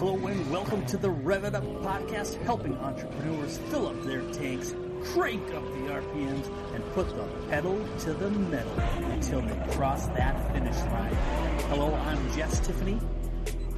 Hello and welcome to the Rev It Up podcast, helping entrepreneurs fill up their tanks, crank up the RPMs, and put the pedal to the metal until they cross that finish line. Hello, I'm Jess Tiffany.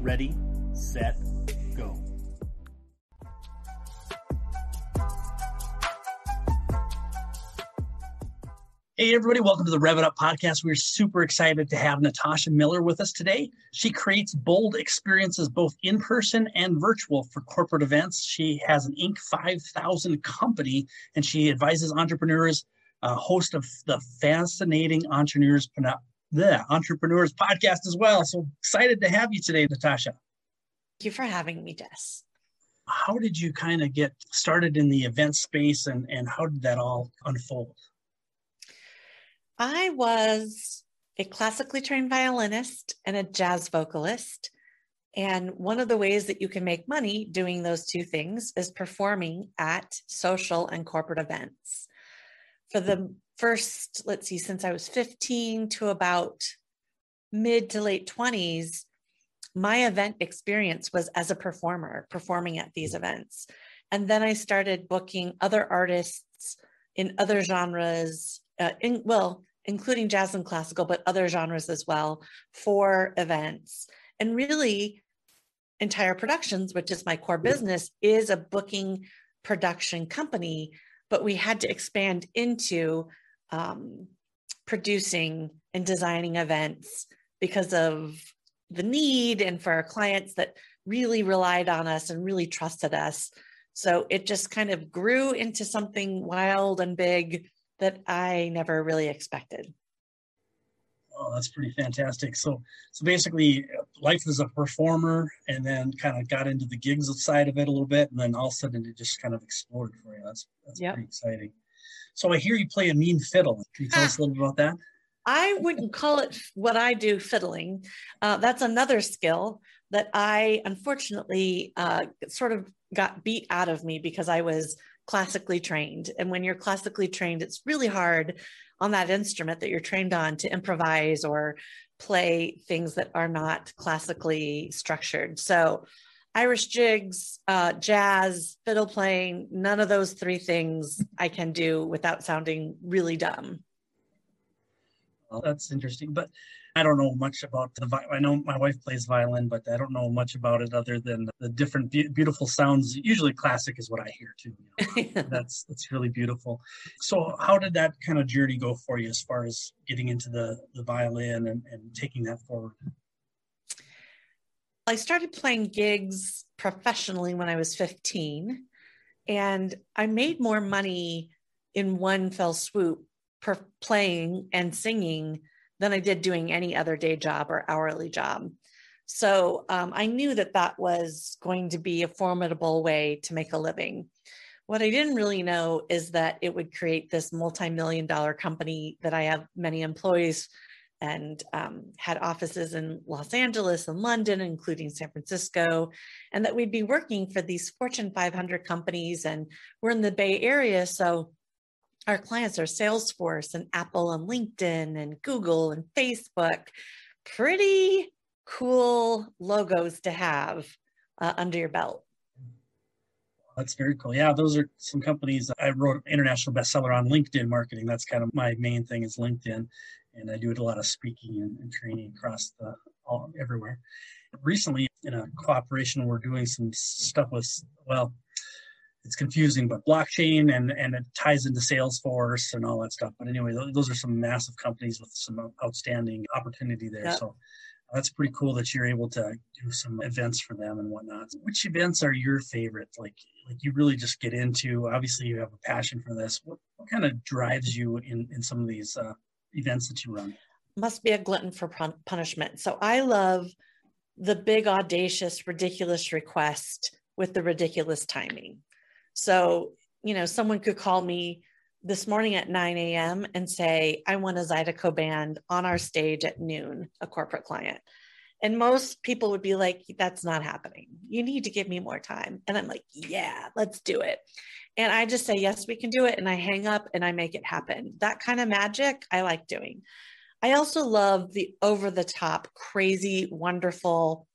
Ready, set, Hey, everybody, welcome to the Rev It Up podcast. We're super excited to have Natasha Miller with us today. She creates bold experiences both in person and virtual for corporate events. She has an Inc. 5000 company and she advises entrepreneurs, uh, host of the Fascinating Entrepreneurs, the Entrepreneurs podcast as well. So excited to have you today, Natasha. Thank you for having me, Jess. How did you kind of get started in the event space and, and how did that all unfold? I was a classically trained violinist and a jazz vocalist. And one of the ways that you can make money doing those two things is performing at social and corporate events. For the first, let's see, since I was 15 to about mid to late 20s, my event experience was as a performer, performing at these events. And then I started booking other artists in other genres uh, in, well, including jazz and classical, but other genres as well for events. And really, Entire Productions, which is my core business, is a booking production company, but we had to expand into um, producing and designing events because of the need and for our clients that really relied on us and really trusted us. So it just kind of grew into something wild and big that I never really expected. Oh, that's pretty fantastic. So, so basically, life as a performer, and then kind of got into the gigs side of it a little bit, and then all of a sudden it just kind of exploded for you. That's that's yep. pretty exciting. So I hear you play a mean fiddle. Can you tell us a little bit about that? I wouldn't call it what I do fiddling. Uh, that's another skill that I unfortunately uh, sort of got beat out of me because I was classically trained. And when you're classically trained, it's really hard on that instrument that you're trained on to improvise or play things that are not classically structured. So, Irish jigs, uh, jazz, fiddle playing, none of those three things I can do without sounding really dumb. Well, that's interesting. But I don't know much about the. I know my wife plays violin, but I don't know much about it other than the different be- beautiful sounds. Usually, classic is what I hear too. You know? that's that's really beautiful. So, how did that kind of journey go for you as far as getting into the the violin and, and taking that forward? I started playing gigs professionally when I was 15, and I made more money in one fell swoop per playing and singing than I did doing any other day job or hourly job. So um, I knew that that was going to be a formidable way to make a living. What I didn't really know is that it would create this multi million dollar company that I have many employees and um, had offices in Los Angeles and London, including San Francisco, and that we'd be working for these Fortune 500 companies. And we're in the Bay Area. So our clients are Salesforce and Apple and LinkedIn and Google and Facebook. Pretty cool logos to have uh, under your belt. That's very cool. Yeah, those are some companies. I wrote international bestseller on LinkedIn marketing. That's kind of my main thing is LinkedIn, and I do a lot of speaking and, and training across the all everywhere. Recently, in a cooperation, we're doing some stuff with well, it's confusing, but blockchain and and it ties into Salesforce and all that stuff. But anyway, those are some massive companies with some outstanding opportunity there. Yep. So that's pretty cool that you're able to do some events for them and whatnot. Which events are your favorite? Like like you really just get into. Obviously, you have a passion for this. What, what kind of drives you in in some of these uh, events that you run? Must be a glutton for punishment. So I love the big audacious ridiculous request with the ridiculous timing so, you know, someone could call me this morning at 9 a.m. and say, I want a Zydeco band on our stage at noon, a corporate client. And most people would be like, that's not happening. You need to give me more time. And I'm like, yeah, let's do it. And I just say, yes, we can do it. And I hang up and I make it happen. That kind of magic I like doing. I also love the over the top, crazy, wonderful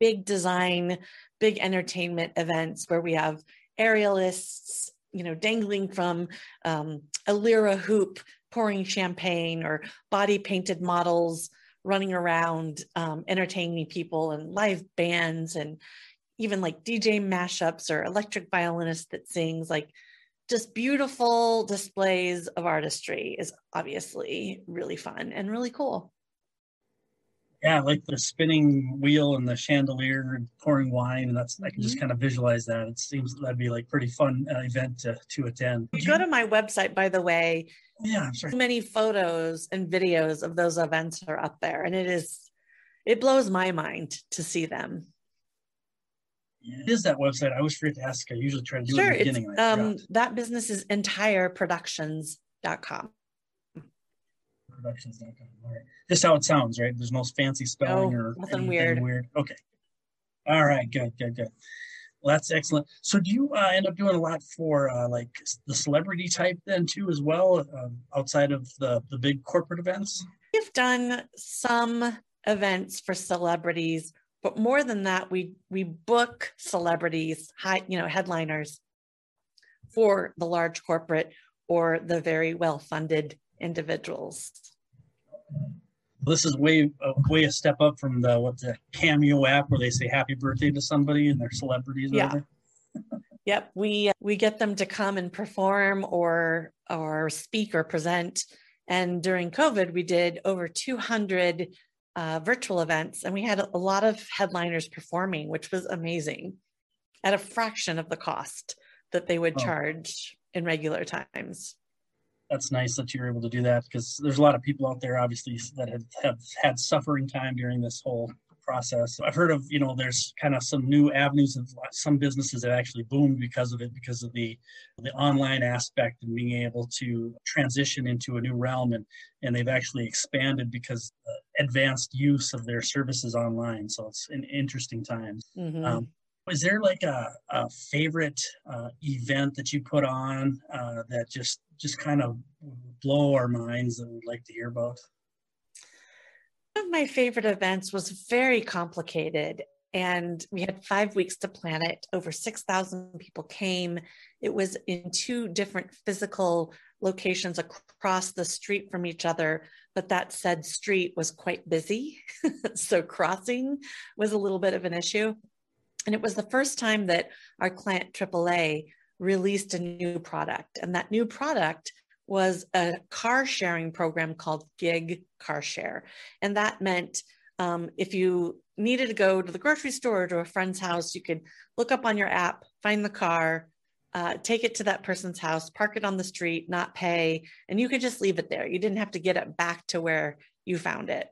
big design, big entertainment events where we have aerialists, you know, dangling from um, a lyra hoop, pouring champagne, or body painted models running around, um, entertaining people, and live bands, and even like DJ mashups or electric violinist that sings. Like, just beautiful displays of artistry is obviously really fun and really cool. Yeah, like the spinning wheel and the chandelier and pouring wine, and that's I can just mm-hmm. kind of visualize that. It seems that'd be like pretty fun uh, event to, to attend. You go to my website, by the way. Yeah, I'm sorry. Many photos and videos of those events are up there, and it is it blows my mind to see them. Yeah, it is that website? I always forget to ask. I usually try to do sure, it at the beginning. Um, that business is entireproductions.com productions.com. All right. Just how it sounds, right? There's no fancy spelling no, or nothing weird. weird. Okay. All right. Good, good, good. Well, that's excellent. So do you uh, end up doing a lot for uh, like the celebrity type then too as well uh, outside of the, the big corporate events? We've done some events for celebrities, but more than that, we we book celebrities, high, you know, headliners for the large corporate or the very well funded individuals. This is way uh, way a step up from the what the Cameo app where they say happy birthday to somebody and they're celebrities. Yeah. yep, we we get them to come and perform or or speak or present. And during COVID, we did over 200 uh, virtual events, and we had a lot of headliners performing, which was amazing, at a fraction of the cost that they would oh. charge in regular times that's nice that you're able to do that because there's a lot of people out there obviously that have, have had suffering time during this whole process. I've heard of, you know, there's kind of some new avenues of some businesses that actually boomed because of it, because of the the online aspect and being able to transition into a new realm and and they've actually expanded because advanced use of their services online. So it's an interesting time. Mm-hmm. Um, is there like a, a favorite uh, event that you put on uh, that just just kind of blow our minds that we'd like to hear about? One of my favorite events was very complicated and we had five weeks to plan it. Over 6,000 people came. It was in two different physical locations across the street from each other, but that said street was quite busy. so crossing was a little bit of an issue. And it was the first time that our client AAA released a new product. And that new product was a car sharing program called Gig Car Share. And that meant um, if you needed to go to the grocery store or to a friend's house, you could look up on your app, find the car, uh, take it to that person's house, park it on the street, not pay, and you could just leave it there. You didn't have to get it back to where you found it.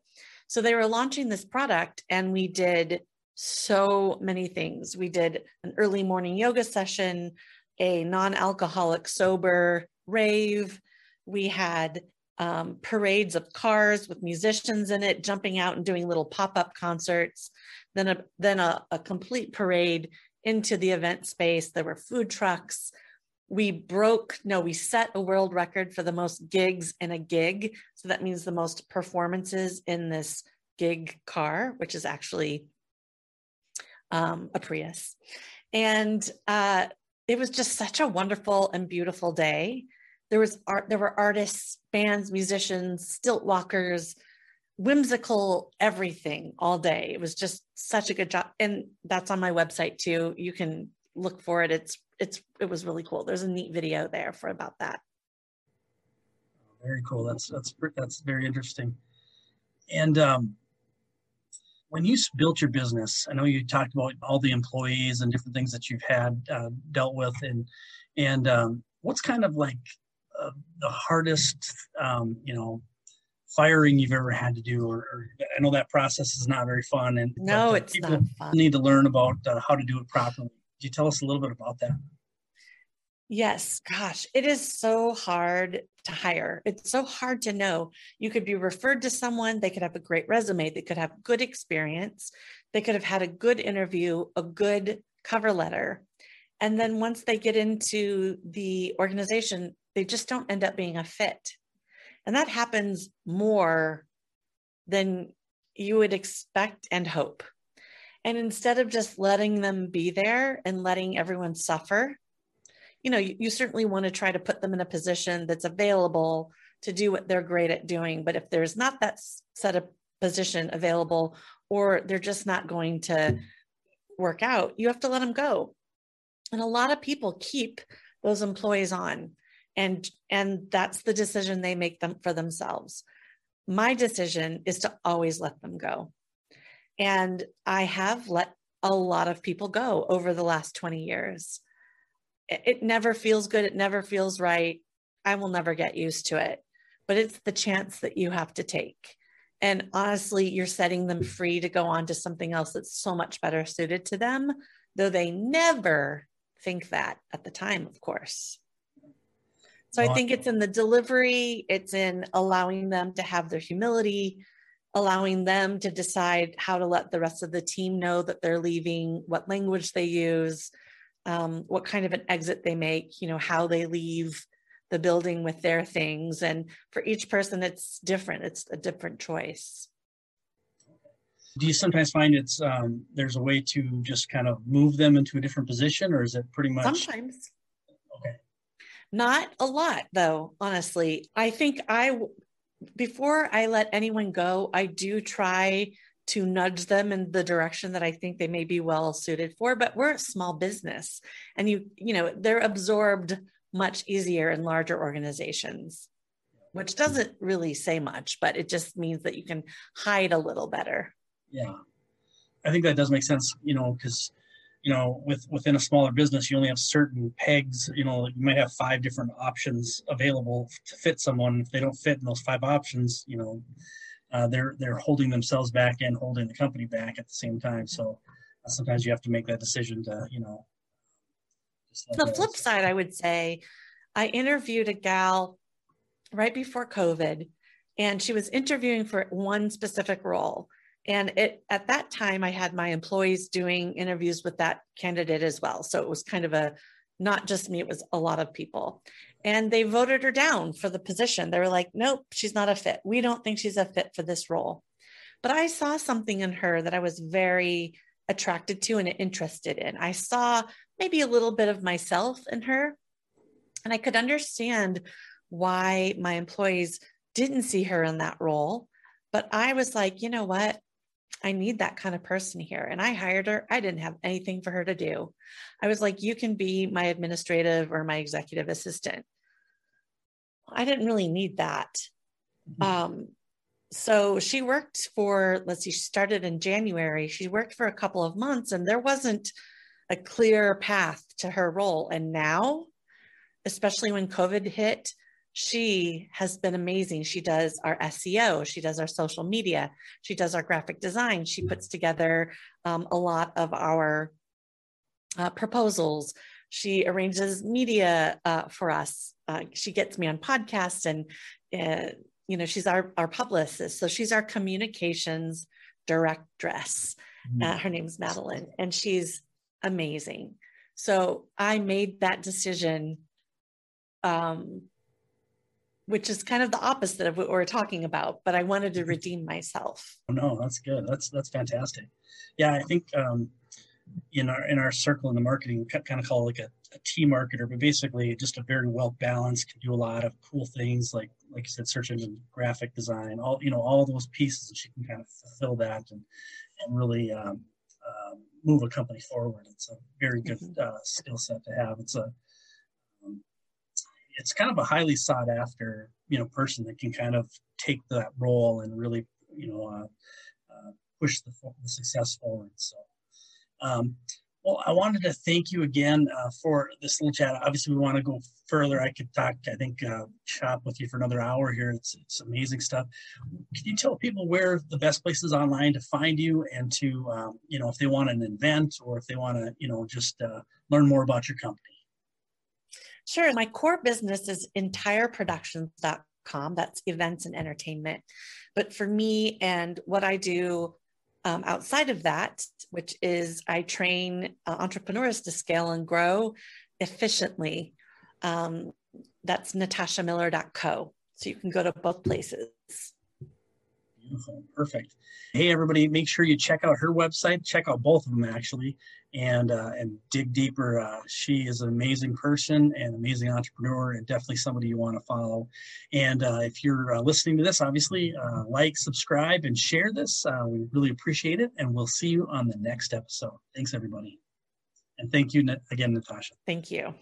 So they were launching this product, and we did so many things. We did an early morning yoga session, a non alcoholic sober rave. We had um, parades of cars with musicians in it, jumping out and doing little pop up concerts. Then a then a, a complete parade into the event space. There were food trucks. We broke, no, we set a world record for the most gigs in a gig. So that means the most performances in this gig car, which is actually um, a Prius. And uh, it was just such a wonderful and beautiful day. There was art, there were artists, bands, musicians, stilt walkers, whimsical everything all day. It was just such a good job. And that's on my website too. You can look for it. It's it's it was really cool. There's a neat video there for about that. Very cool. That's that's that's very interesting. And um, when you built your business, I know you talked about all the employees and different things that you've had uh, dealt with, and and um, what's kind of like uh, the hardest, um, you know, firing you've ever had to do, or, or, I know that process is not very fun, and no, but, uh, it's people not fun. Need to learn about uh, how to do it properly. Could you tell us a little bit about that? Yes, gosh, it is so hard to hire. It's so hard to know. You could be referred to someone, they could have a great resume, they could have good experience, they could have had a good interview, a good cover letter. And then once they get into the organization, they just don't end up being a fit. And that happens more than you would expect and hope. And instead of just letting them be there and letting everyone suffer, you know, you, you certainly want to try to put them in a position that's available to do what they're great at doing. But if there's not that set of position available, or they're just not going to work out, you have to let them go. And a lot of people keep those employees on and and that's the decision they make them for themselves my decision is to always let them go and i have let a lot of people go over the last 20 years it never feels good. It never feels right. I will never get used to it but it's the chance that you have to take. And honestly you're setting them free to go on to something else that's so much better suited to them though they never think that at the time of course. So I think it's in the delivery, it's in allowing them to have their humility, allowing them to decide how to let the rest of the team know that they're leaving, what language they use, um, what kind of an exit they make, you know, how they leave the building with their things. And for each person, it's different, it's a different choice. Do you sometimes find it's um, there's a way to just kind of move them into a different position, or is it pretty much sometimes? Okay. Not a lot, though, honestly. I think I, before I let anyone go, I do try to nudge them in the direction that I think they may be well suited for. But we're a small business and you, you know, they're absorbed much easier in larger organizations, which doesn't really say much, but it just means that you can hide a little better. Yeah. I think that does make sense, you know, because you know, with within a smaller business, you only have certain pegs. You know, you might have five different options available to fit someone. If they don't fit in those five options, you know, uh, they're they're holding themselves back and holding the company back at the same time. So uh, sometimes you have to make that decision to, you know. The flip side, I would say, I interviewed a gal right before COVID, and she was interviewing for one specific role and it at that time i had my employees doing interviews with that candidate as well so it was kind of a not just me it was a lot of people and they voted her down for the position they were like nope she's not a fit we don't think she's a fit for this role but i saw something in her that i was very attracted to and interested in i saw maybe a little bit of myself in her and i could understand why my employees didn't see her in that role but I was like, you know what? I need that kind of person here. And I hired her. I didn't have anything for her to do. I was like, you can be my administrative or my executive assistant. I didn't really need that. Mm-hmm. Um, so she worked for, let's see, she started in January. She worked for a couple of months and there wasn't a clear path to her role. And now, especially when COVID hit, she has been amazing. She does our SEO, she does our social media, she does our graphic design, she puts together um, a lot of our uh, proposals. She arranges media uh, for us. Uh, she gets me on podcasts and, uh, you know, she's our, our publicist. So she's our communications directress. Mm-hmm. Uh, her name's Madeline, and she's amazing. So I made that decision um, which is kind of the opposite of what we're talking about but i wanted to mm-hmm. redeem myself oh, no that's good that's that's fantastic yeah i think um, in our in our circle in the marketing we kind of call it like a, a T marketer but basically just a very well balanced can do a lot of cool things like like you said search engine graphic design all you know all those pieces and she can kind of fulfill that and and really um, uh, move a company forward it's a very good mm-hmm. uh, skill set to have it's a it's kind of a highly sought after you know person that can kind of take that role and really you know uh, uh, push the, the, success forward. So, um, well, I wanted to thank you again uh, for this little chat. Obviously, we want to go further. I could talk, I think, uh, shop with you for another hour here. It's, it's amazing stuff. Can you tell people where the best places online to find you and to, um, you know, if they want an event or if they want to, you know, just uh, learn more about your company? Sure. My core business is entireproductions.com. That's events and entertainment. But for me and what I do um, outside of that, which is I train uh, entrepreneurs to scale and grow efficiently. Um, that's natashamiller.co. So you can go to both places. Beautiful. Perfect. Hey, everybody, make sure you check out her website. Check out both of them, actually, and uh, and dig deeper. Uh, she is an amazing person and amazing entrepreneur, and definitely somebody you want to follow. And uh, if you're uh, listening to this, obviously, uh, like, subscribe, and share this. Uh, we really appreciate it, and we'll see you on the next episode. Thanks, everybody. And thank you again, Natasha. Thank you.